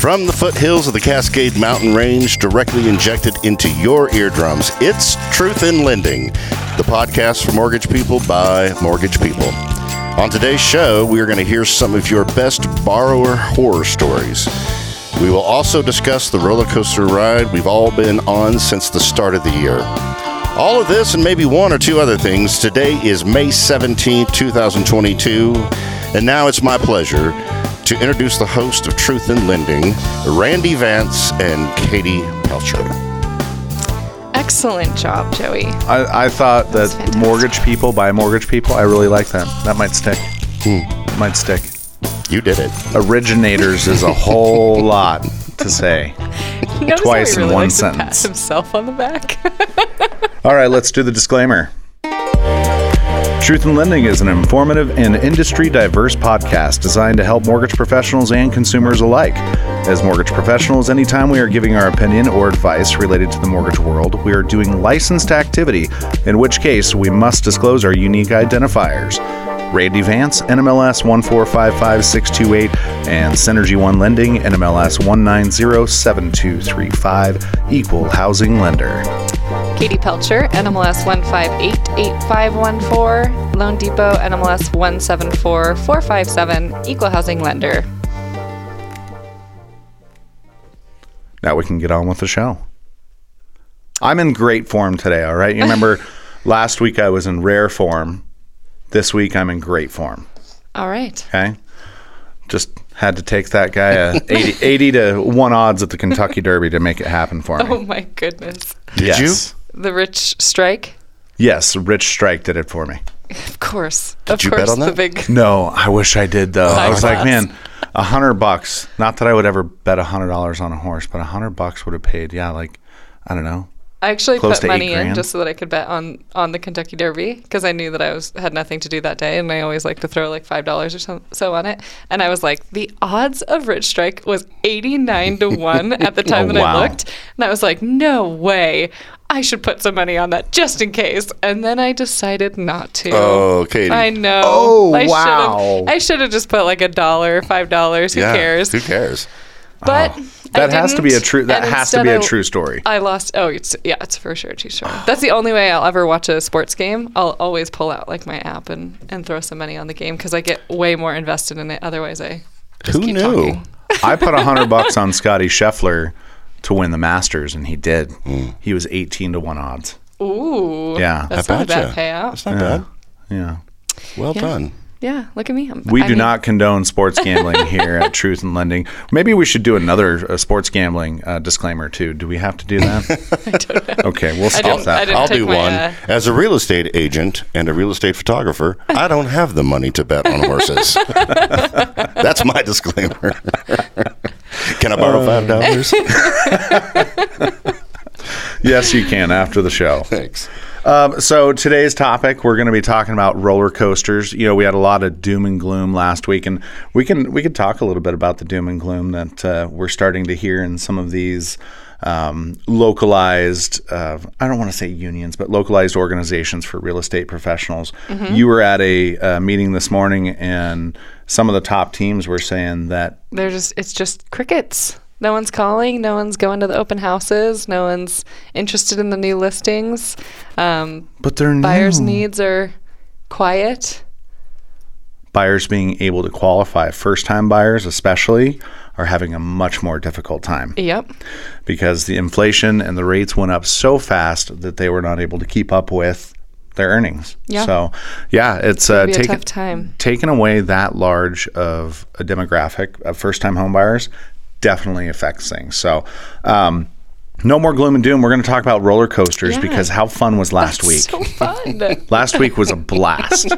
From the foothills of the Cascade Mountain Range, directly injected into your eardrums, it's Truth in Lending, the podcast for mortgage people by mortgage people. On today's show, we are going to hear some of your best borrower horror stories. We will also discuss the roller coaster ride we've all been on since the start of the year. All of this and maybe one or two other things. Today is May 17, 2022, and now it's my pleasure to introduce the host of Truth in Lending, Randy Vance and Katie Pelcher. Excellent job, Joey. I, I thought that fantastic. mortgage people by mortgage people. I really like that. That might stick. Hmm. Might stick. You did it. Originators is a whole lot to say. Twice how he in really one likes to pat sentence. himself on the back. All right, let's do the disclaimer. Truth in Lending is an informative and industry diverse podcast designed to help mortgage professionals and consumers alike. As mortgage professionals, anytime we are giving our opinion or advice related to the mortgage world, we are doing licensed activity, in which case we must disclose our unique identifiers. Randy Vance, NMLS 1455628, and Synergy One Lending, NMLS 1907235, Equal Housing Lender. Katie Pelcher, NMLS 1588514, loanDepot, NMLS 174457, Equal Housing Lender. now we can get on with the show. I'm in great form today, all right? You remember last week I was in rare form. This week I'm in great form, All right. okay? Just had to take that guy uh, a 80, 80 to 1 odds at the Kentucky Derby to make it happen for me. Oh my goodness. Did yes. The rich strike? Yes, Rich Strike did it for me. Of course. of you course, bet on the big. No, I wish I did though. I was like, man, a hundred bucks. Not that I would ever bet a hundred dollars on a horse, but a hundred bucks would have paid. Yeah, like I don't know. I actually put money in just so that I could bet on on the Kentucky Derby because I knew that I was had nothing to do that day, and I always like to throw like five dollars or so, so on it. And I was like, the odds of Rich Strike was eighty nine to one at the time Oh, that wow. I looked, and I was like, no way. I should put some money on that just in case. And then I decided not to. Oh, Katie. I know. Oh, I wow. Should've, I should have just put like a dollar, five dollars. Who yeah. cares? Who cares? But Oh. That has to be a didn't, true. That has to be a I- true story. I lost. Oh, it's yeah, it's for sure a true story. That's the only way I'll ever watch a sports game. I'll always pull out like my app and and throw some money on the game because I get way more invested in it. Otherwise, I just Who keep knew? I put a hundred bucks on Scottie Scheffler to win the Masters, and he did. He was eighteen to one odds. Ooh, Yeah. that's I not a bad payout. That's not bad. Yeah. Well Yeah. done. Yeah, look at me. I'm, We I do mean, not condone sports gambling here at Truth in Lending. Maybe we should do another uh, sports gambling uh, disclaimer too. Do we have to do that? I don't know. Okay, we'll I stop I that. didn't I'll do my, one. uh, As a real estate agent and a real estate photographer, I don't have the money to bet on horses. That's my disclaimer. Can I borrow five dollars? Yes, you can after the show. Thanks. Um, so today's topic, we're going to be talking about roller coasters. You know, we had a lot of doom and gloom last week, and we can we could talk a little bit about the doom and gloom that uh, we're starting to hear in some of these um, localized. Uh, I don't want to say unions, but localized organizations for real estate professionals. You were at a uh, meeting this morning, and some of the top teams were saying that They're just it's just crickets. No one's calling. No one's going to the open houses. No one's interested in the new listings. Um, but they're buyers' needs are quiet. buyers being able to qualify. First time buyers, especially, are having a much more difficult time. Yep. because the inflation and the rates went up so fast that they were not able to keep up with their earnings. Yeah. So, yeah, it's uh, a taken tough time. taking away that large of a demographic of first-time homebuyers definitely affects things. So, um, no more gloom and doom. We're going to talk about roller coasters Yeah. because how fun was last week? So fun. Last week was a blast.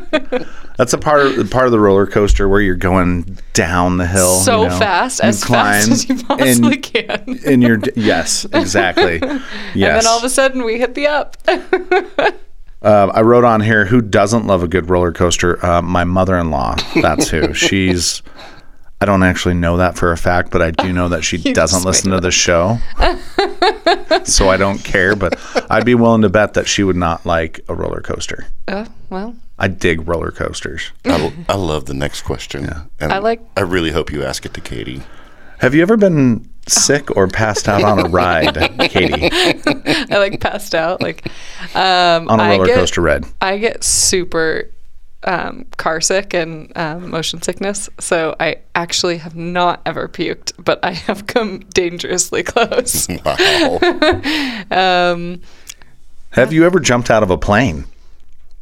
That's a part of part of the roller coaster where you're going down the hill so you know, fast, as fast as you possibly and- can. in your yes, exactly. Yes. And then all of a sudden we hit the up. Uh, I wrote on here who doesn't love a good roller coaster. Uh, my mother-in-law. That's who. She's. I don't actually know that for a fact, but I do know that she doesn't listen to the show. so I don't care, but I'd be willing to bet that she would not like a roller coaster. oh, well, I dig roller coasters. I, I love the next question. And I like- I really hope you ask it to Katie. Have you ever been sick or passed out on a ride, Katie? I like passed out. Like um, On a roller get- coaster ride. I get super um, car sick and um, motion sickness, so I actually have not ever puked, but I have come dangerously close. Wow. um, Have you ever jumped out of a plane?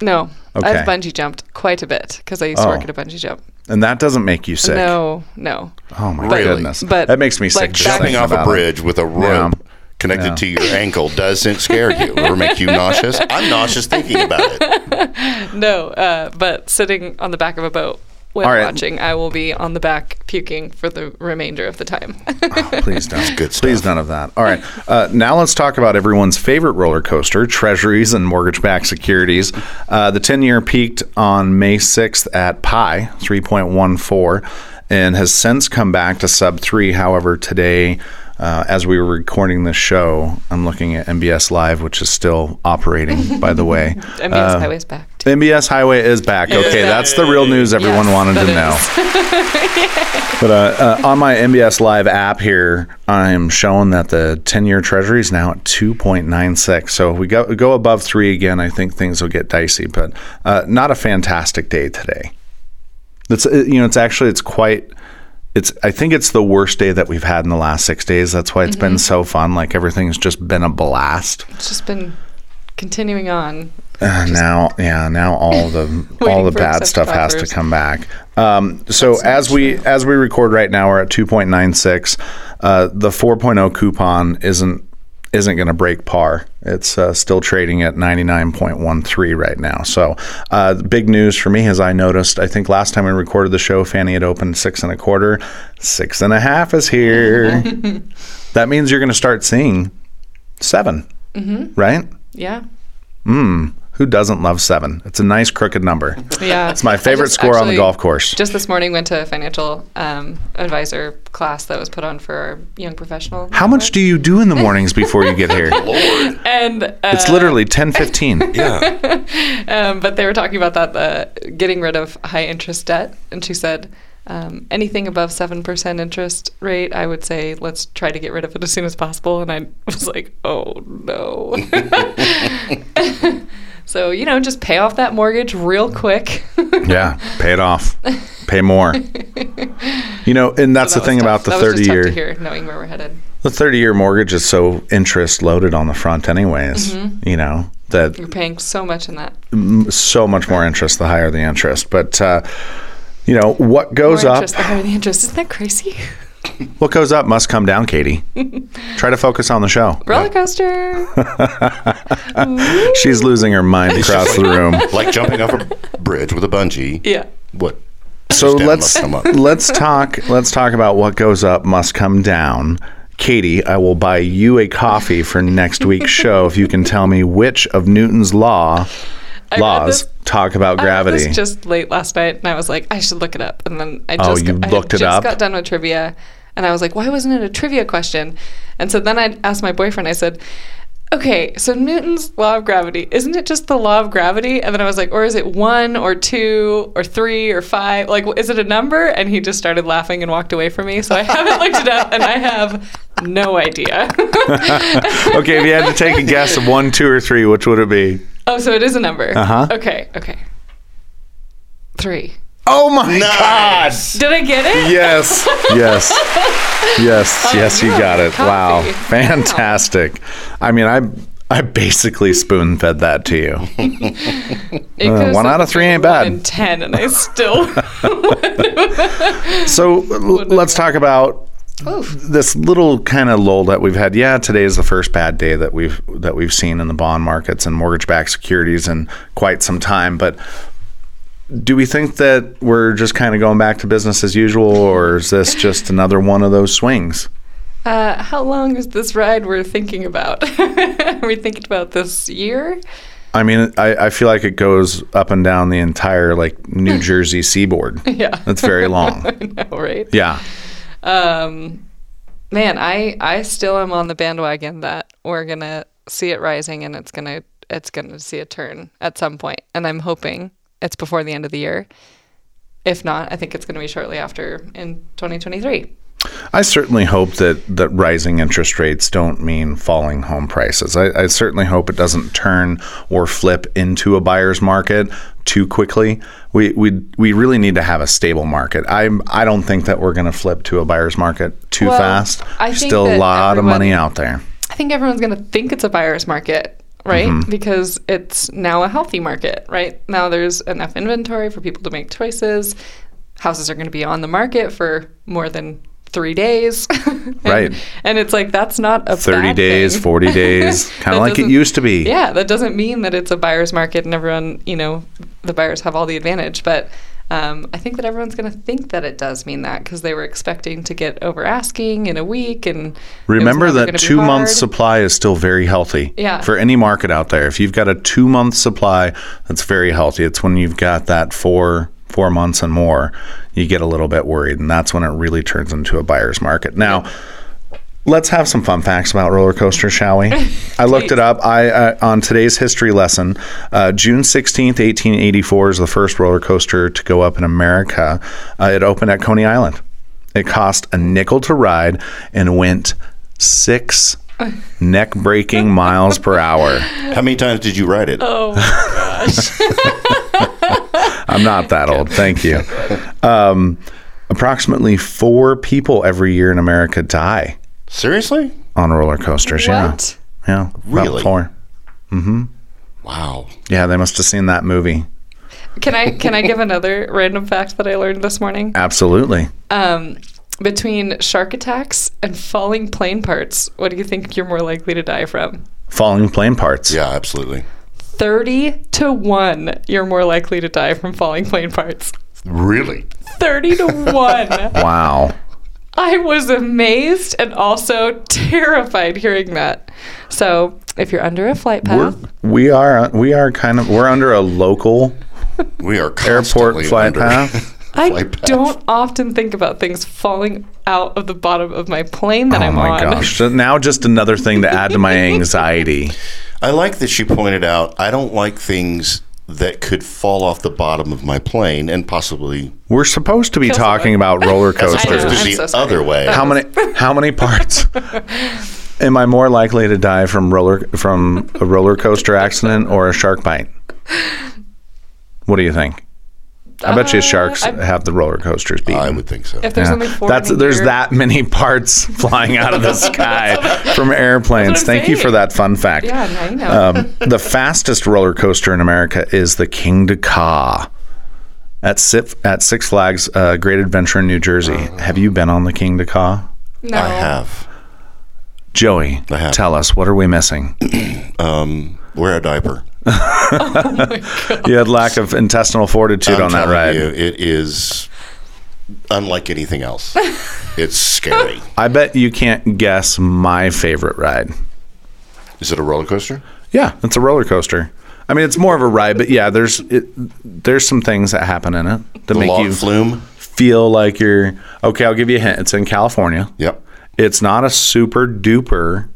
no, Okay. I've bungee jumped quite a bit because I used to Oh. work at a bungee jump. And that doesn't make you sick. No, no. Oh my But- goodness. but, that makes me sick. like, just Jumping off a about it. bridge with a rope Yeah. Connected Yeah. to your ankle doesn't scare you or make you nauseous. I'm nauseous thinking about it. No, uh, but sitting on the back of a boat when All right. watching, I will be on the back puking for the remainder of the time. Please don't. good Please none of that. All right. Uh, now let's talk about everyone's favorite roller coaster, Treasuries and mortgage-backed securities. Uh, the 10-year peaked on May 6th at pi 3.14 and has since come back to sub 3. However, today uh, as we were recording this show, I'm looking at MBS Live, which is still operating, by the way. MBS Uh, Highway's back. MBS Highway is back. Okay, that's the real news everyone Yes, wanted to know. But uh, uh, on my MBS Live app here, I'm showing that the 10 year treasury is now at 2.96. So if we go, go above three again, I think things will get dicey. But uh, not a fantastic day today. It's uh, you know it's actually it's quite it's I think it's the worst day that we've had in the last six days. That's why it's been so fun. Like everything's just been a blast. It's just been continuing on. Uh, now, yeah, now all the all the bad stuff has to come back. Um, so as we as we record right now, we're at two point nine six. Uh, the four coupon isn't isn't going to break par. It's uh, still trading at ninety nine point one three right now. So uh, big news for me as I noticed. I think last time we recorded the show, Fannie had opened six and a quarter. Six and a half is here. that means you're going to start seeing 7 Mm-hmm. right? Yeah. Who doesn't love seven? It's a nice crooked number. Yeah. It's my favorite just score on the golf course. Just this morning went to a financial um, advisor class that was put on for our young professional. How much do you do in the mornings before you get here? Lord. And uh, It's literally 10, 15. Yeah. um, but they were talking about that the getting rid of high interest debt, and she said. Um, anything above 7% interest rate, I would say let's try to get rid of it as soon as possible. And I was like, oh no. So, you know, just pay off that mortgage real quick. Yeah, pay it off. Pay more. You know, and that's That the thing was about the that was 30 just tough year hear, knowing where we're headed. the 30 year mortgage is so interest loaded on the front anyways, Mm-hmm. you know, that You're paying so much in that. m- so much more interest the higher the interest. But uh you know, what goes More up the higher the interest. Isn't that crazy? what goes up must come down, Katie. Try to focus on the show. Roller coaster. She's losing her mind across the room. like jumping off a bridge with a bungee. yeah. What? So down let's must come up. let's talk let's talk about what goes up must come down. Katie, I will buy you a coffee for next week's show if you can tell me which of Newton's law I read laws this- talk about I read gravity. this just late last night, and I was like, I should look it up. And then I Oh, just you got, I looked had it just up? got done with trivia, and I was like, why wasn't it a trivia question? And so then I asked my boyfriend. I said, okay, so Newton's law of gravity isn't it just the law of gravity? And then I was like, or is it one or two or three or five? Like, is it a number? And he just started laughing and walked away from me. So I haven't looked it up, and I have no idea. okay, if you had to take a guess of one, two, or three, which would it be? oh, so it is a number. Uh-huh. Okay. Okay. Three. Oh my Nice. Did I get it? Yes. Yes. Yes. yes, you got it. Wow. coffee. Fantastic. I mean, I I basically spoon fed that to you. Uh, one out of three ain't bad. in ten, and I still. So l- let's talk about Oof. this little kind of lull that we've had. Yeah, today is the first bad day that we've that we've seen in the bond markets and mortgage-backed securities in quite some time. But do we think that we're just kind of going back to business as usual, or is this just another one of those swings? Uh, how long is this ride we're thinking about? Are we thinking about this year? I mean, I, I feel like it goes up and down the entire like New Jersey seaboard. Yeah. That's very long. I know, right? Yeah. Um, man, I I still am on the bandwagon that we're gonna see it rising, and it's gonna it's gonna see a turn at some point, and I'm hoping it's before the end of the year. If not, I think it's gonna be shortly after in 2023. I certainly hope that, that rising interest rates don't mean falling home prices. I, I certainly hope it doesn't turn or flip into a buyer's market too quickly. We, we, we really need to have a stable market. I'm, I don't think that we're going to flip to a buyer's market too Well, fast. I There's still a lot of money out there. I think everyone's going to think it's a buyer's market, right? Mm-hmm. Because it's now a healthy market, right? Now there's enough inventory for people to make choices. Houses are going to be on the market for more than three days. And- Right. And it's like, that's not a 30 bad days, thing. 40 days, kind of like it used to be. Yeah, that doesn't mean that it's a buyer's market and everyone, you know, the buyers have all the advantage. But um, I think that everyone's going to think that it does mean that because they were expecting to get over asking in a week. And Remember that two months supply is still very healthy. Yeah. For any market out there, if you've got a two month supply, that's very healthy. It's when you've got that four four months and more, you get a little bit worried, and that's when it really turns into a buyer's market. Now. Let's have some fun facts about roller coasters, shall we? I looked it up. I uh, on today's history lesson, uh, June sixteenth, eighteen eighty four, is the first roller coaster to go up in America. Uh, it opened at Coney Island. It cost a nickel to ride and went six neck breaking miles per hour. How many times did you ride it? Oh my gosh. I'm not that old. Thank you. Um, approximately four people every year in America die Seriously? on roller coasters. What? Yeah. Yeah. About Really? four. Wow. Yeah, they must have seen that movie. Can I can I give another random fact that I learned this morning? Absolutely. Um, between shark attacks and falling plane parts, what do you think you're more likely to die from? Falling plane parts. Yeah, absolutely. 30 to 1, you're more likely to die from falling plane parts. Really? 30 to 1. Wow. I was amazed and also terrified hearing that. So, if you're under a flight We're, path, we are we are kind of we're under a local We are airport flight under path. I flight path. don't often think about things falling out of the bottom of my plane that Oh I'm on. Oh my gosh. So now just another thing to add to my anxiety. I like that she pointed out I don't like things that could fall off the bottom of my plane and possibly We're supposed to be Kill talking about roller as I know, opposed coasters. I'm the so sorry. other way. How many how many parts am I more likely to die from roller from a roller coaster accident or a shark bite? What do you think? I bet you Uh, sharks I- have the roller coasters beaten. I would think so. If there's Yeah. only four, That's in a there's year- that many parts flying out of the sky from airplanes. I'm Thank you for saying. that fun fact. Yeah, now you know. Um, the fastest roller coaster in America is the Kingda Ka at Six, at Six Flags uh, Great Adventure in New Jersey. have you been on the Kingda Ka? no. I have. Joey, I have. tell us what are we missing? Um, wear a diaper. Oh, you had lack of intestinal fortitude I'm on that ride. you, it is unlike anything else. it's scary. I bet you can't guess my favorite ride. Is it a roller coaster? Yeah, it's a roller coaster. I mean, it's more of a ride, but yeah, there's it, there's some things that happen in it that The make you flume? feel like you're okay. I'll give you a hint. It's in California. Yep. It's not a super duper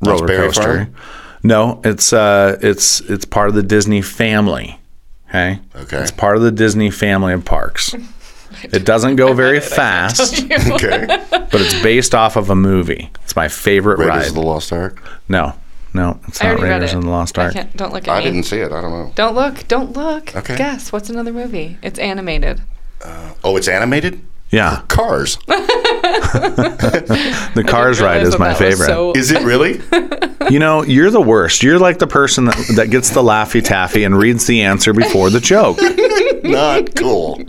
roller coaster. Farm? No, it's uh, it's it's part of the Disney family. Okay. Okay. It's part of the Disney family of parks. It doesn't go very fast, Okay. but it's based off of a movie. It's my favorite Raiders ride. of the Lost Ark? no, no, it's I not already read Raiders it. of the Lost I Ark. can't, don't look at I me. didn't see it. I don't know. Don't look. Don't look. Okay. Guess what's another movie? It's animated. Oh, it's animated? Yeah, Cars. the Cars ride is my favorite. so- Is it really? You know, you're the worst. You're like the person that, that gets the Laffy Taffy and reads the answer before the joke. Not cool.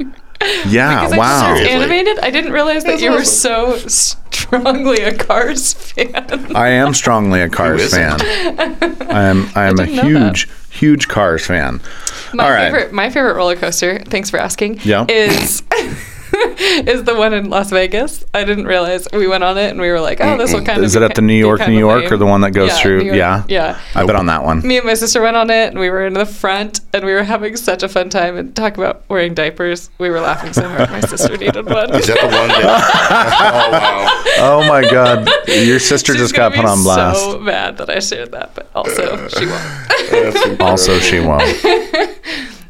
Yeah, Because I wow. just- animated. I didn't realize that That's you were awesome. so strongly a Cars fan. I am strongly a Cars fan. I am I am a didn't know that. huge huge Cars fan. My All right. favorite, my favorite roller coaster. Thanks for asking. Yeah. Is is the one in Las Vegas. I didn't realize we went on it and we were like, oh, this will kind of. Is it be at the New York, New York, or the one that goes Yeah, through? York. Yeah, Yeah. I've been on that one. Me and my sister went on it, and we were in the front, and we were having such a fun time. And talk about wearing diapers. We were laughing so hard. My sister needed one. Is that the one that. oh, wow. Oh my God, your sister She's just got gonna put on blast. So mad that I shared that, but also she won't. Also, she won't.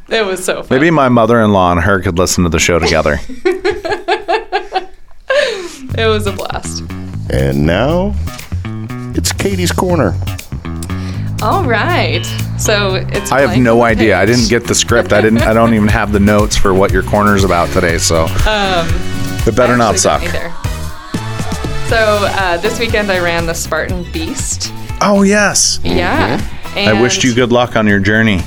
It was so fun. Maybe my mother-in-law and her could listen to the show together. it was a blast. And now it's Katie's Corner. All right. So it's. I have no on the idea. I didn't get the script. I didn't. I don't even have the notes for what your corner is about today. So Um, it better not actually suck. either. So uh, this weekend I ran the Spartan Beast. Oh yes. Yeah. I wished you good luck on your journey.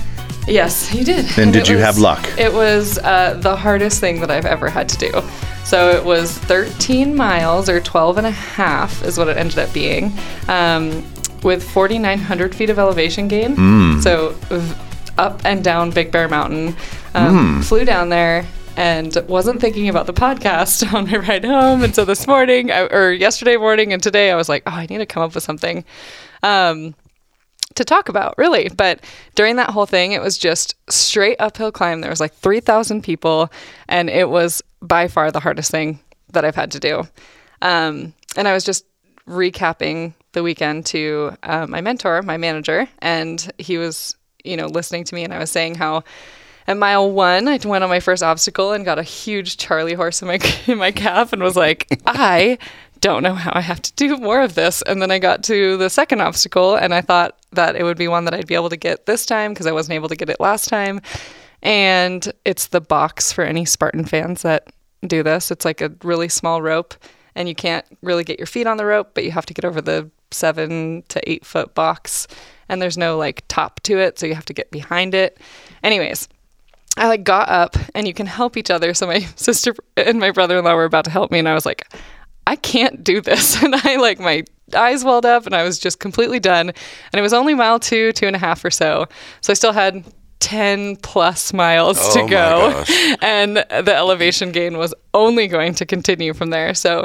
Yes, you did. And did you was- have luck? It was uh, the hardest thing that I've ever had to do. So it was 13 miles or 12 and a half is what it ended up being, um, with 4,900 feet of elevation gain. Hmm. So up and down Big Bear Mountain. Um, Hmm. Flew down there and wasn't thinking about the podcast on my ride home. And so this morning, I, or yesterday morning and today, I was like, oh, I need to come up with something. Um, to talk about, really. But during that whole thing, it was just straight uphill climb. There was like 3,000 people, and it was by far the hardest thing that I've had to do. Um, and I was just recapping the weekend to uh, my mentor, my manager, and he was, you know, listening to me, and I was saying how. At mile one, I went on my first obstacle and got a huge Charlie horse in my in my calf, and was like, I don't know how I have to do more of this. And then I got to the second obstacle, and I thought that it would be one that I'd be able to get this time because I wasn't able to get it last time. And it's the box for any Spartan fans that do this. It's like a really small rope, and you can't really get your feet on the rope, but you have to get over the seven to eight foot box, and there's no like top to it, so you have to get behind it. Anyways, I like got up and you can help each other. So my sister and my brother-in-law were about to help me and I was like, I can't do this. And I like my eyes welled up and I was just completely done. And it was only mile two, two and a half or so. So I still had 10 plus miles Oh to go. gosh. And the elevation gain was only going to continue from there. So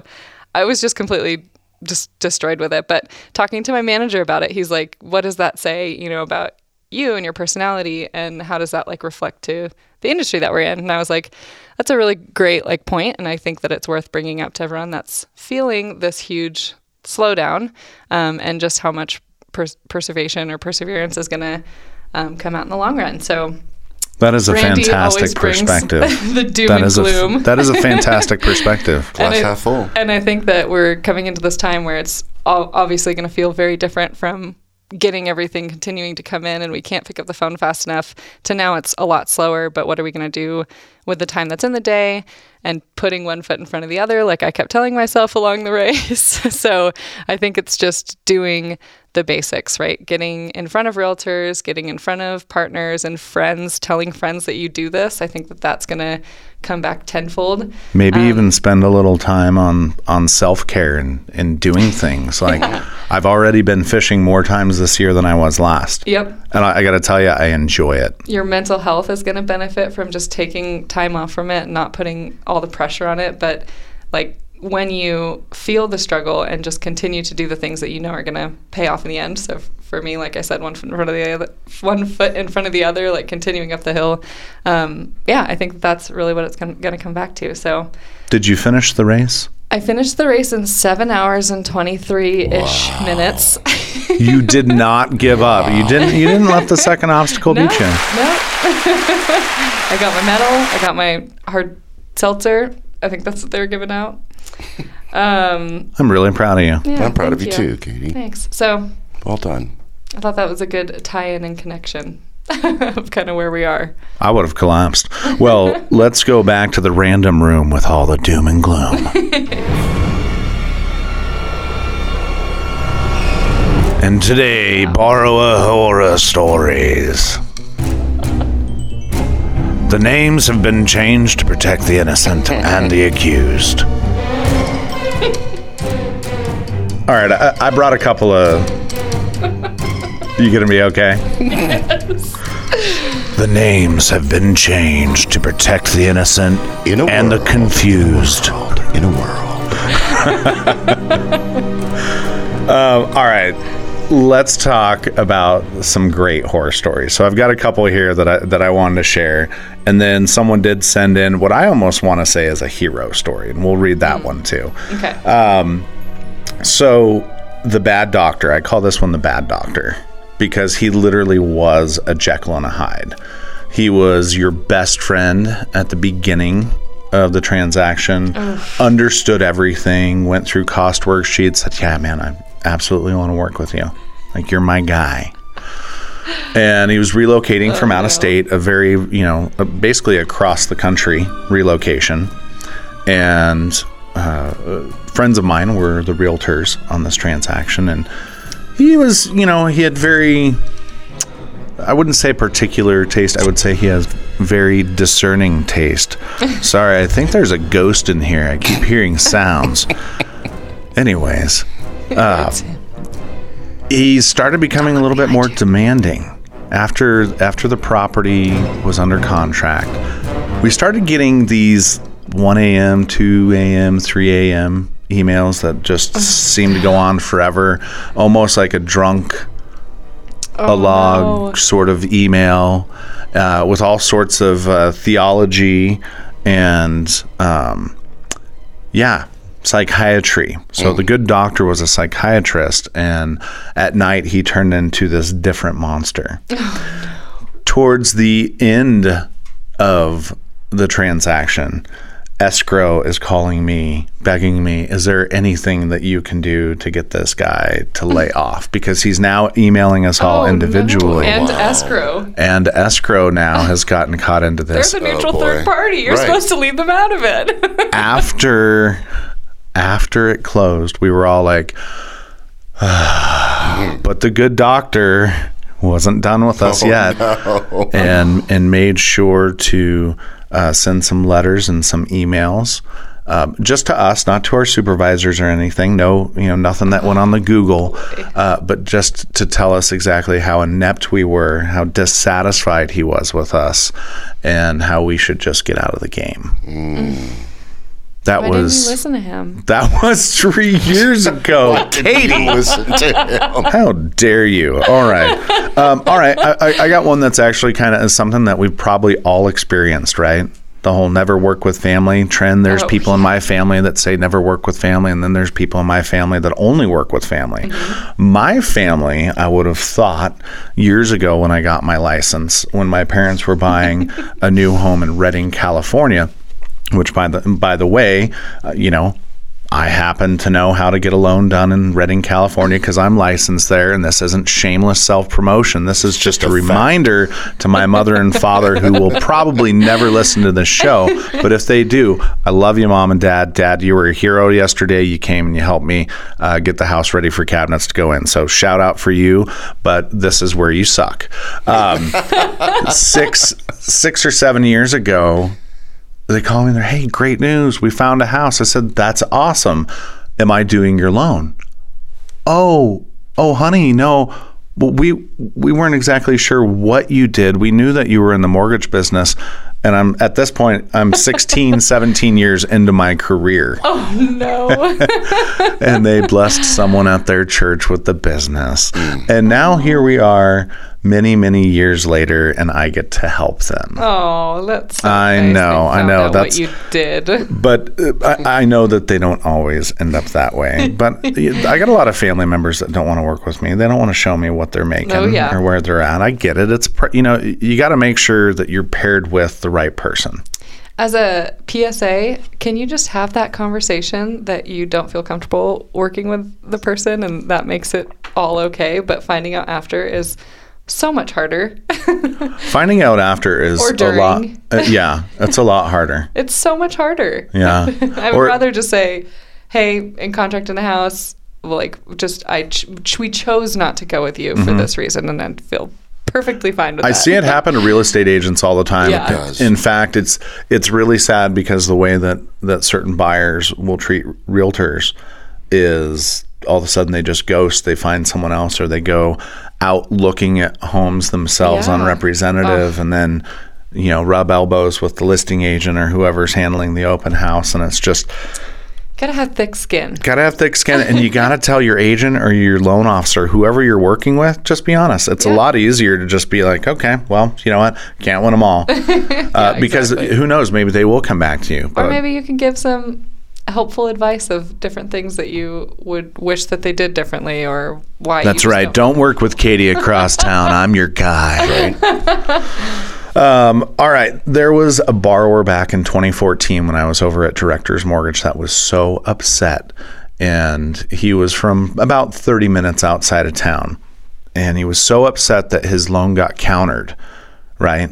I was just completely just destroyed with it. But talking to my manager about it, he's like, what does that say, you know, about you and your personality and how does that like reflect to the industry that we're in and i was like that's a really great like point and i think that it's worth bringing up to everyone that's feeling this huge slowdown um, and just how much pers- perseveration or perseverance is going to um, come out in the long run so That is a Randy fantastic perspective. the doom that and is a gloom that is a fantastic perspective. Glass half full. and I think that we're coming into this time where it's all obviously going to feel very different from getting everything continuing to come in and we can't pick up the phone fast enough. To now it's a lot slower but what are we going to do with the time that's in the day and putting one foot in front of the other? Like i kept telling myself along the race. So i think it's just doing the basics right? Getting in front of realtors getting in front of partners and friends telling friends that you do this. I think that that's going to come back tenfold. Maybe Um, even spend a little time on on self care and and doing things. Like I've already been fishing more times this year than I was last, yep. And I, I got to tell you, I enjoy it. your mental health is going to benefit from just taking time off from it not putting all the pressure on it. But like when you feel the struggle and just continue to do the things that you know are going to pay off in the end so f- for me like i said one foot in front of the other one foot in front of the other like continuing up the hill um, yeah i think that's really what it's going to come back to so Did you finish the race? i finished the race in seven hours and 23-ish minutes You did not give up. You didn't. You didn't let the second obstacle No, beat you. no. I got my medal. I got my hard seltzer. I think that's what they were giving out. Um, I'm really proud of you. yeah, I'm proud of thank you too, Katie. Thanks. So Well done. I thought that was a good tie-in and connection of kind of where we are. I would have collapsed. Well, let's go back to the random room with all the doom and gloom. and today, borrow a horror stories. The names have been changed to protect the innocent and the accused. All right, I, I brought a couple of. You gonna be okay? The names have been changed to protect the innocent In a and the confused. In a world. Um, all right, let's talk about some great horror stories. So I've got a couple here that I that I wanted to share, and then someone did send in what I almost want to say is a hero story, and we'll read that one too. Okay. So, the bad doctor, I call this one the bad doctor because he literally was a Jekyll and a Hyde. He was your best friend at the beginning of the transaction, understood everything, went through cost worksheets, said, Yeah, man, I absolutely want to work with you. Like, you're my guy. And he was relocating oh, from out of state, a very, you know, a- basically across the country relocation. And uh, friends of mine were the realtors on this transaction. And he was, you know, he had very, I wouldn't say particular taste. I would say he has very discerning taste. Sorry, I think there's a ghost in here. I keep hearing sounds. Anyways, uh, he started becoming a little bit more demanding after after the property was under contract. We started getting these 1 a.m., 2 a.m., 3 a.m. emails that just seem to go on forever, almost like a drunk a log no. sort of email uh, with all sorts of uh, theology and um, yeah psychiatry so the good doctor was a psychiatrist and at night he turned into this different monster towards the end of the transaction escrow is calling me begging me is there anything that you can do to get this guy to lay off because he's now emailing us all Oh, no. individually And escrow. and escrow now has gotten caught into this There's a oh, neutral boy. third party. You're Right. supposed to leave them out of it. after after it closed we were all like but the good doctor wasn't done with us oh, yet and and made sure to uh, send some letters and some emails um, just to us, not to our supervisors or anything. No, you know, nothing that went on the Google, uh, but just to tell us exactly how inept we were, how dissatisfied he was with us, and how we should just get out of the game. That Why didn't you was listen to him? that was three years ago. Katie, listen to him. How dare you? All right, um, all right. I, I, I got one that's actually kind of something that we've probably all experienced, right? The whole never work with family trend. There's Oh, people in my family that say never work with family, and then there's people in my family that only work with family. My family, I would have thought years ago when I got my license, when my parents were buying a new home in Redding, California, which by the by the way, uh, you know, I happen to know how to get a loan done in Redding, California, because I'm licensed there, and this isn't shameless self promotion. This is just a, reminder to my mother and father, who will probably never listen to this show. But if they do, I love you, mom and dad. Dad, you were a hero yesterday. You came and you helped me uh, get the house ready for cabinets to go in. So shout out for you. But this is where you suck. Um, six six or seven years ago, they call me and they're, hey, great news. We found a house. I said, that's awesome. Am I doing your loan? Oh, oh, honey, no. Well, we we weren't exactly sure what you did. We knew that you were in the mortgage business. And I'm at this point, I'm 16, 17 years into my career. Oh, no. And they blessed someone at their church with the business. Hmm. And now here we are many, many years later, and I get to help them. oh, that's. So I nice. Know, I know, that's- what you did. but uh, I, I know that they don't always end up that way. But I got a lot of family members that don't want to work with me. They don't want to show me what they're making Oh, yeah. or where they're at. I get it. It's pr- you know you got to make sure that you're paired with the right person. As a PSA, can you just have that conversation that you don't feel comfortable working with the person and that makes it all okay, but finding out after is so much harder. Finding out after is a lot. uh, yeah, it's a lot harder. it's so much harder. Yeah. I would Or- rather just say, "Hey, in contract in the house, like just I ch- we chose not to go with you for this reason," and then feel perfectly fine with Mm-hmm. I see it happen to real estate agents all the time. Yeah. It does. In fact, it's it's really sad because the way that that certain buyers will treat realtors is all of a sudden they just ghost. They find someone else, or they go out looking at homes themselves Yeah. unrepresentative, and then you know rub elbows with the listing agent or whoever's handling the open house, and it's just Gotta have thick skin. gotta have thick skin, and you gotta tell your agent or your loan officer, whoever you're working with, just be honest. It's a lot easier to just be like, okay, well, you know what, can't win them all, uh, because exactly. who knows, maybe they will come back to you. Or maybe you can give some helpful advice of different things that you would wish that they did differently or why. that's right. Don't work with Katie across town. I'm your guy. Um, all right. There was a borrower back in 2014 when I was over at Directors Mortgage that was so upset. And he was from about 30 minutes outside of town. And he was so upset that his loan got countered, right?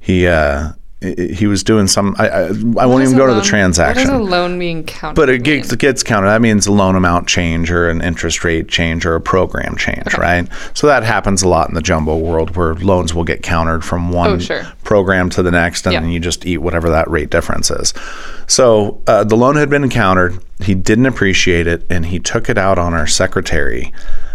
He, uh, he was doing some. I, I, I won't even go to the transaction. What does a loan mean counted? But it gets, gets counted. That means a loan amount change or an interest rate change or a program change, right? So that happens a lot in the jumbo world where loans will get countered from one Oh, sure. program to the next and then you just eat whatever that rate difference is. So uh, the loan had been countered. He didn't appreciate it and he took it out on our secretary.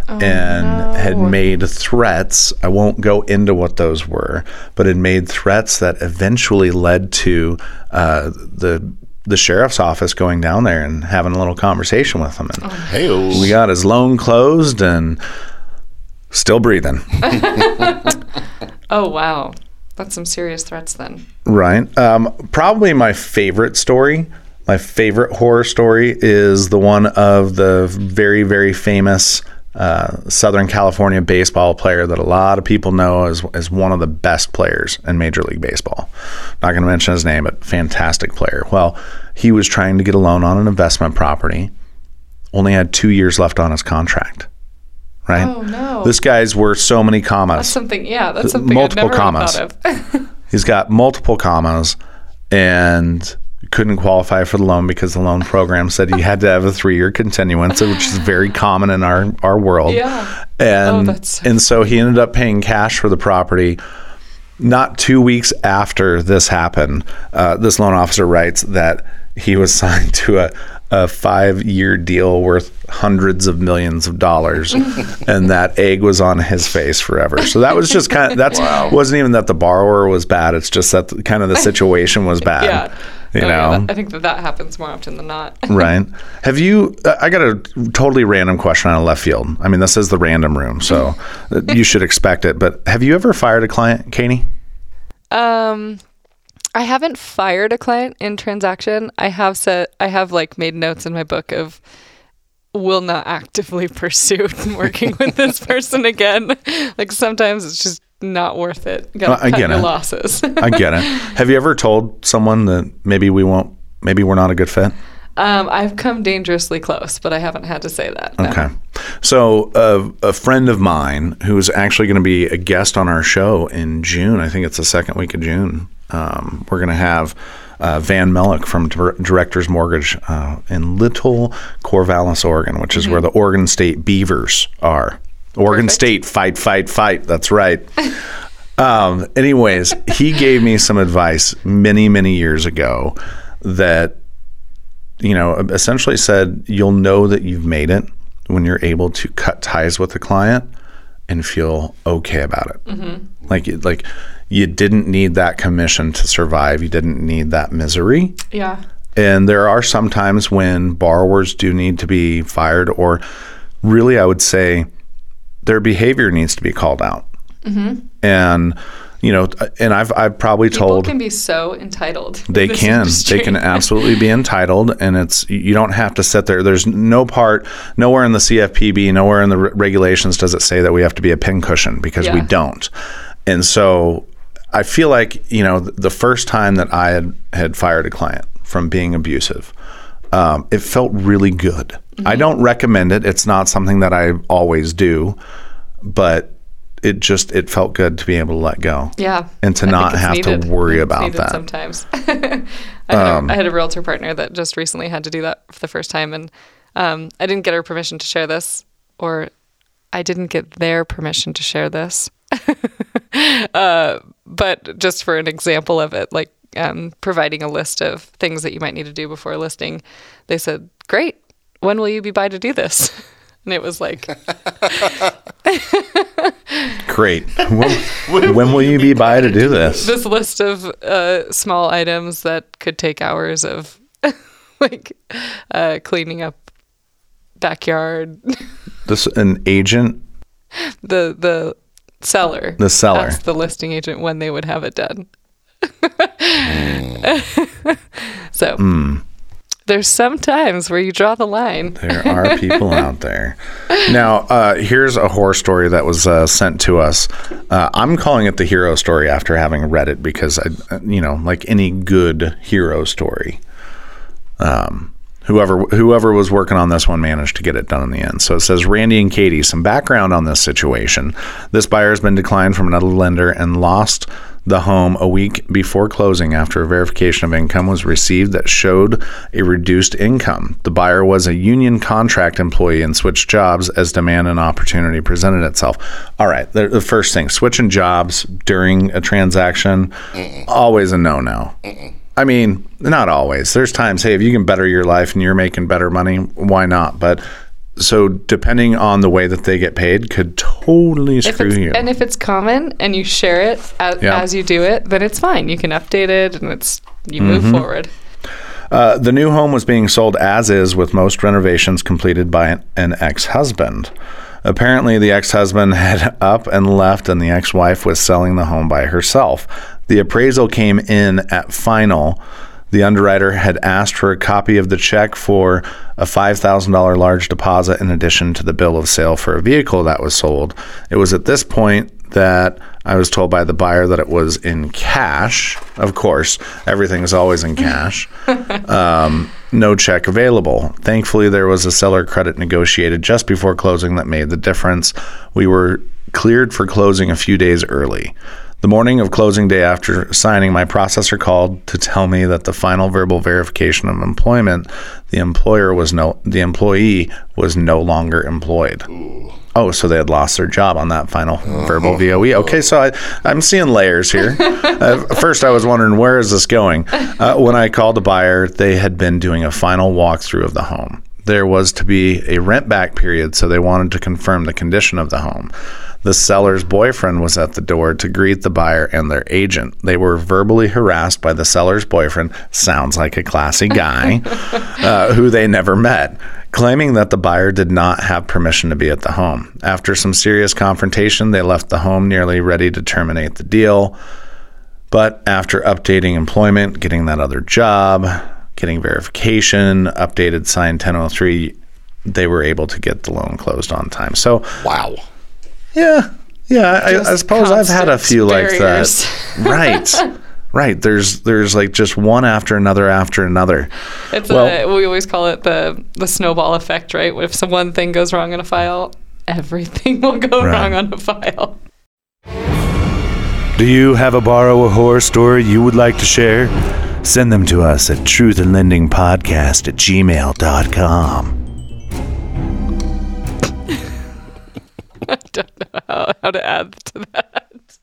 Oh, and had made threats. I won't go into what those were, but had made threats that eventually led to uh, the the sheriff's office going down there and having a little conversation with him. And Hey, we got his loan closed and still breathing. Oh wow, that's some serious threats then. Right. Um, probably my favorite story, my favorite horror story is the one of the very, very famous uh, Southern California baseball player that a lot of people know as, as one of the best players in Major League Baseball. Not going to mention his name, but fantastic player. Well, he was trying to get a loan on an investment property, only had two years left on his contract. Right? Oh no, This guy's worth so many commas. that's something. Yeah, that's something multiple commas. Thought of. He's got multiple commas and couldn't qualify for the loan because the loan program said he had to have a three-year continuance, which is very common in our our world. Yeah. And Oh, so and so he ended up paying cash for the property. Not two weeks after this happened, uh, this loan officer writes that he was signed to a, a five-year deal worth hundreds of millions of dollars, and that egg was on his face forever. So that was just kind of that's wasn't even that the borrower was bad. It's just that the, kind of the situation was bad. yeah, You Oh, yeah, know, that- I think that that happens more often than not. right? Have you? uh, I got a totally random question on a left field. I mean, this is the random room, so you should expect it. But have you ever fired a client, Katie? Um, I haven't fired a client in transaction. I have said I have like made notes in my book of will not actively pursue working with this person again. Like sometimes it's just not worth it. Gotta Uh, I cut get your it. losses. I get it. Have you ever told someone that maybe we won't, maybe we're not a good fit? um, I've come dangerously close, but I haven't had to say that. no. Okay. So, uh, a friend of mine who's actually going to be a guest on our show in June, I think it's the second week of June, um, we're going to have uh, Van Mellick from Dir- Directors Mortgage uh, in Little Corvallis, Oregon, which is where the Oregon State Beavers are. Oregon Perfect. State, fight, fight, fight. That's right. Um, anyways, he gave me some advice many, many years ago that, you know, essentially said you'll know that you've made it when you're able to cut ties with the client and feel okay about it. Like, like you didn't need that commission to survive. You didn't need that misery. Yeah. And there are some times when borrowers do need to be fired, or really, I would say their behavior needs to be called out. Mm-hmm. And, you know, and I've, I've probably told People told can be so entitled. they can industry. they can absolutely be entitled and it's you don't have to sit there there's no part nowhere in the cfpb nowhere in the re- regulations does it say that we have to be a pincushion because we don't and so i feel like you know the first time that i had had fired a client from being abusive um, it felt really good i Mm-hmm. don't recommend it it's not something that i always do but it just it felt good to be able to let go Yeah. and to I not have needed. to worry about that. Sometimes. I, had a, I had a realtor partner that just recently had to do that for the first time, and um, I didn't get her permission to share this, or I didn't get their permission to share this. uh, but just for an example of it, like um, providing a list of things that you might need to do before listing, they said, "Great, when will you be by to do this?" And it was like, Great. when, when will you be by to do this? this list of uh, small items that could take hours of like uh, cleaning up backyard This an agent, the the seller the seller. asked the listing agent when they would have it done so there's some times where you draw the line. There are people out there. Now, uh, here's a horror story that was uh, sent to us. Uh, I'm calling it the hero story after having read it because, I, you know, like any good hero story, um, whoever whoever was working on this one managed to get it done in the end. So it says Randy and Katie, some background on this situation. This buyer has been declined from another lender and lost the home a week before closing after a verification of income was received that showed a reduced income. The buyer was a union contract employee and switched jobs as demand and opportunity presented itself. All right, the, the first thing switching jobs during a transaction, always a no no. I mean, not always. There's times, hey, if you can better your life and you're making better money, why not? But so depending on the way that they get paid could totally screw you. and if it's common and you share it as, Yeah. as you do it, then it's fine. You can update it and it's you move Mm-hmm. forward. Uh, the new home was being sold as is, with most renovations completed by an, an ex husband. Apparently, the ex husband had up and left, and the ex wife was selling the home by herself. The appraisal came in at final. The underwriter had asked for a copy of the check for a $5,000 large deposit in addition to the bill of sale for a vehicle that was sold. It was at this point that I was told by the buyer that it was in cash. Of course, everything is always in cash. um, no check available. Thankfully, there was a seller credit negotiated just before closing that made the difference. We were cleared for closing a few days early. The morning of closing day after signing, my processor called to tell me that the final verbal verification of employment, the employer was no the employee was no longer employed. Oh, so they had lost their job on that final verbal VOE. Okay, so I, I'm seeing layers here. uh, first, I was wondering where is this going. Uh, when I called the buyer, they had been doing a final walkthrough of the home. There was to be a rent back period, so they wanted to confirm the condition of the home. The seller's boyfriend was at the door to greet the buyer and their agent. They were verbally harassed by the seller's boyfriend, sounds like a classy guy, uh, who they never met, claiming that the buyer did not have permission to be at the home. After some serious confrontation, they left the home nearly ready to terminate the deal. But after updating employment, getting that other job, getting verification, updated sign 1003, they were able to get the loan closed on time. So, Wow. Yeah, yeah. I, I suppose I've had a few barriers. like that. Right, right. There's there's like just one after another after another. It's Well- a, we always call it the the snowball effect, right? If some one thing goes wrong in a file, everything will go Right. wrong on a file. Do you have a borrow a horror story you would like to share? Send them to us at truthandlendingpodcast at gmail.com. how, to add to that.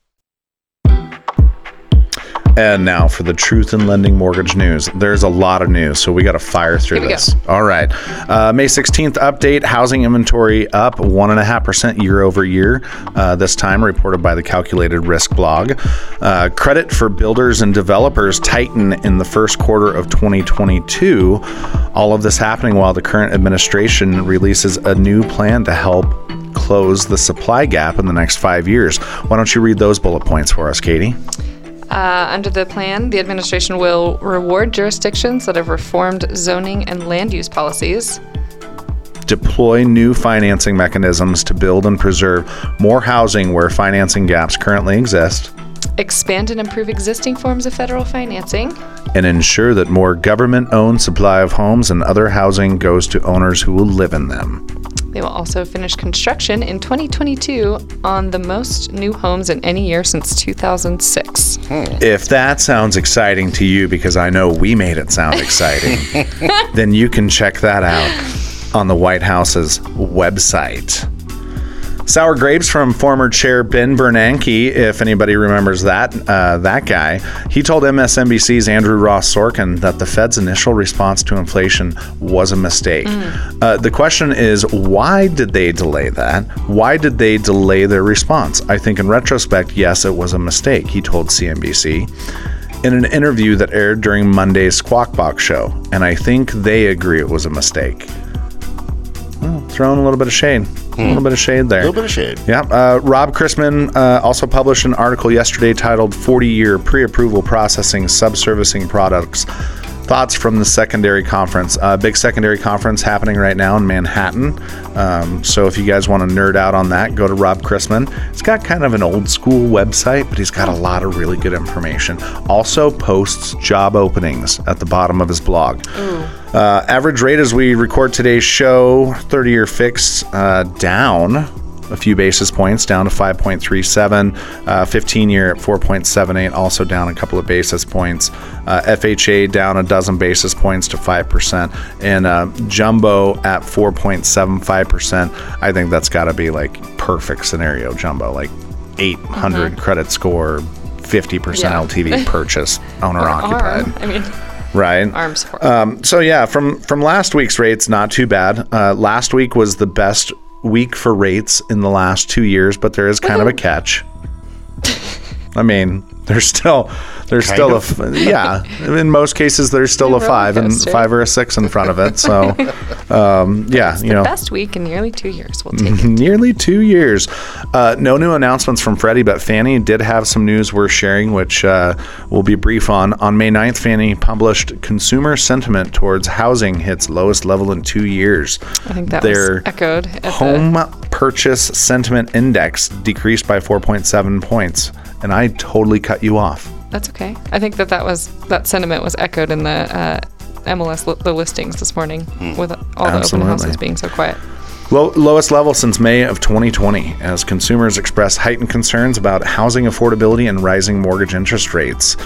And now for the Truth in Lending Mortgage News. There's a lot of news, so we got to fire through this. All right. Uh, May 16th update housing inventory up 1.5% year over year, uh, this time reported by the Calculated Risk blog. Uh, credit for builders and developers tighten in the first quarter of 2022. All of this happening while the current administration releases a new plan to help close the supply gap in the next five years. Why don't you read those bullet points for us, Katie? Uh, under the plan, the administration will reward jurisdictions that have reformed zoning and land use policies, deploy new financing mechanisms to build and preserve more housing where financing gaps currently exist, expand and improve existing forms of federal financing, and ensure that more government owned supply of homes and other housing goes to owners who will live in them. They will also finish construction in 2022 on the most new homes in any year since 2006. Hmm. If that sounds exciting to you, because I know we made it sound exciting, then you can check that out on the White House's website. Sour grapes from former Chair Ben Bernanke, if anybody remembers that uh, that guy. He told MSNBC's Andrew Ross Sorkin that the Fed's initial response to inflation was a mistake. Uh, the question is, why did they delay that? Why did they delay their response? I think in retrospect, yes, it was a mistake. He told CNBC in an interview that aired during Monday's Squawk Box show, and I think they agree it was a mistake. Throwing a little bit of shade, a little bit of shade there. A little bit of shade. Yeah. Uh, Rob Chrisman uh, also published an article yesterday titled 40 Year Pre Approval Processing Subservicing Products thoughts from the secondary conference. Uh, big secondary conference happening right now in Manhattan. Um, so if you guys want to nerd out on that, go to Rob Chrisman. He's got kind of an old school website, but he's got a lot of really good information. Also posts job openings at the bottom of his blog. Uh, average rate as we record today's show, 30 year fixed uh, down a few basis points down to 5.37 uh, 15 year at 4.78 also down a couple of basis points uh, fha down a dozen basis points to 5% and uh, jumbo at 4.75% i think that's got to be like perfect scenario jumbo like 800 credit score 50% Yeah. ltv purchase owner occupied. I mean, right arms um, so yeah, from from last week's rates, not too bad. Uh, last week was the best week for rates in the last two years, but there is kind of a catch. I mean, there's still there's Kind still of. a f- yeah. In most cases, there's still a five and five or a six in front of it. So um, yeah, you the know, best week in nearly two years. We'll take it. nearly two years. Uh, no new announcements from Freddie, but Fannie did have some news worth sharing, which uh, we'll be brief on. On May 9th, Fannie published consumer sentiment towards housing hits lowest level in two years. I think that Their was echoed at the Home purchase sentiment index decreased by 4.7 points. And I totally cut you off. That's okay. I think that that was that sentiment was echoed in the uh, MLS li- the listings this morning with all the open houses being so quiet. Low, lowest level since May of 2020, as consumers express heightened concerns about housing affordability and rising mortgage interest rates.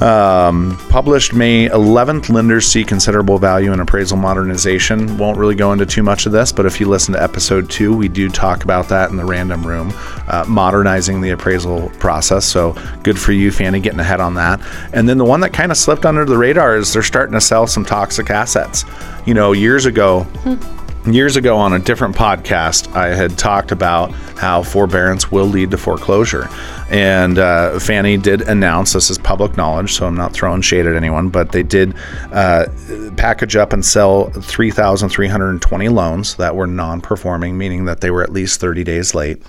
Um, published May 11th, lenders see considerable value in appraisal modernization. Won't really go into too much of this, but if you listen to episode two, we do talk about that in the random room, uh, modernizing the appraisal process. So good for you, Fannie, getting ahead on that. And then the one that kind of slipped under the radar is they're starting to sell some toxic assets. You know, years ago, Years ago on a different podcast, I had talked about how forbearance will lead to foreclosure. And uh, Fannie did announce this is public knowledge, so I'm not throwing shade at anyone, but they did uh, package up and sell 3,320 loans that were non performing, meaning that they were at least 30 days late,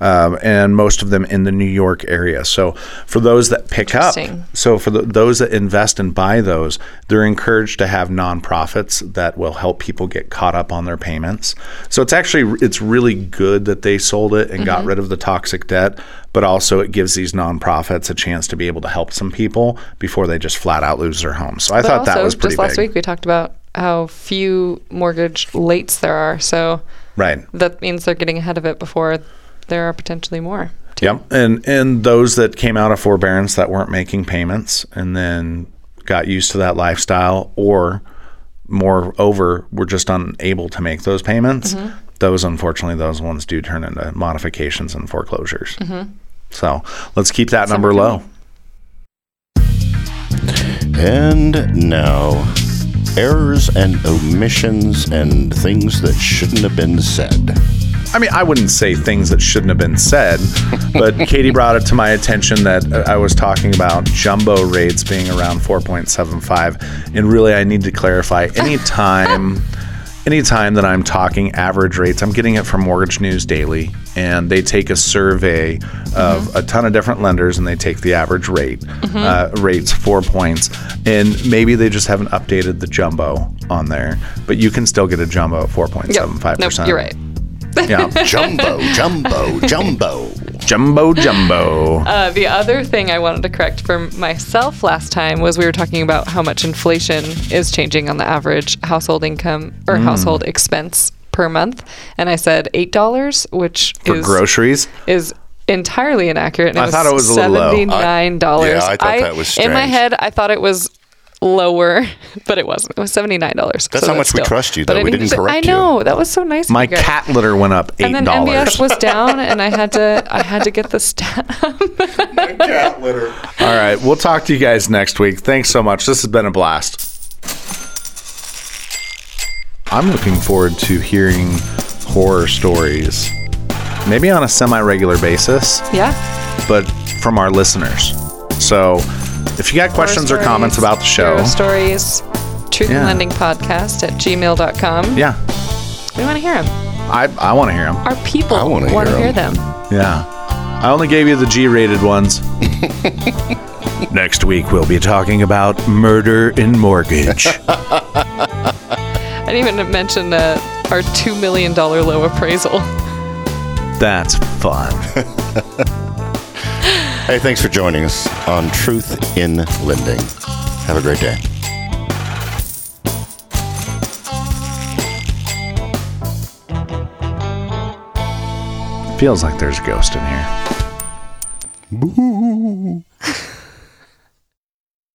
um, and most of them in the New York area. So for those that pick up, so for the, those that invest and buy those, they're encouraged to have nonprofits that will help people get caught up on their payments. So it's actually it's really good that they sold it and Mm-hmm. got rid of the toxic debt, but also it gives these nonprofits a chance to be able to help some people before they just flat out lose their home. So I But thought also, that was pretty just last big. week we talked about how few mortgage lates there are. So Right. that means they're getting ahead of it before there are potentially more. Yep. And and those that came out of forbearance that weren't making payments and then got used to that lifestyle or moreover were just unable to make those payments, those unfortunately those ones do turn into modifications and foreclosures. So let's keep that number low. And now, errors and omissions and things that shouldn't have been said. I mean, I wouldn't say things that shouldn't have been said, but Katie brought it to my attention that uh, I was talking about jumbo rates being around 4.75, and really, I need to clarify. Anytime, anytime that I'm talking average rates, I'm getting it from Mortgage News Daily, and they take a survey of a ton of different lenders, and they take the average rate, uh, rates four points, and maybe they just haven't updated the jumbo on there, but you can still get a jumbo at 4.75 Nope, percent. you're right. Yeah. Jumbo, jumbo, jumbo. Jumbo Jumbo. Uh, the other thing I wanted to correct for myself last time was we were talking about how much inflation is changing on the average household income or Mm. household expense per month, and I said eight dollars, which For is groceries? is entirely inaccurate. And I thought it was a little low. seventy nine dollars. I- yeah, I thought that was strange. in my head. I thought it was lower, but it wasn't. It was seventy nine dollars. That's how much we trust you, but though. I We didn't to- correct I you. know that was so nice. of My you cat litter went up eight dollars. And then dollars. MBS was down, and I had to I had to get the stamp. cat litter All right, we'll talk to you guys next week. Thanks so much. This has been a blast. I'm looking forward to hearing horror stories, maybe on a semi-regular basis, yeah. but from our listeners. So, if you got questions or comments about the show, stories, truth Yeah. and lending podcast at gmail.com. yeah, We want to hear them. I I want to hear them. Our people I wanna want to hear hear 'em. them. Yeah, I only gave you the G-rated ones. Next week, we'll be talking about murder in mortgage. I didn't even mention uh, our $2 million low appraisal. That's fun. Hey, thanks for joining us on Truth in Lending. Have a great day. Feels like there's a ghost in here. Boo.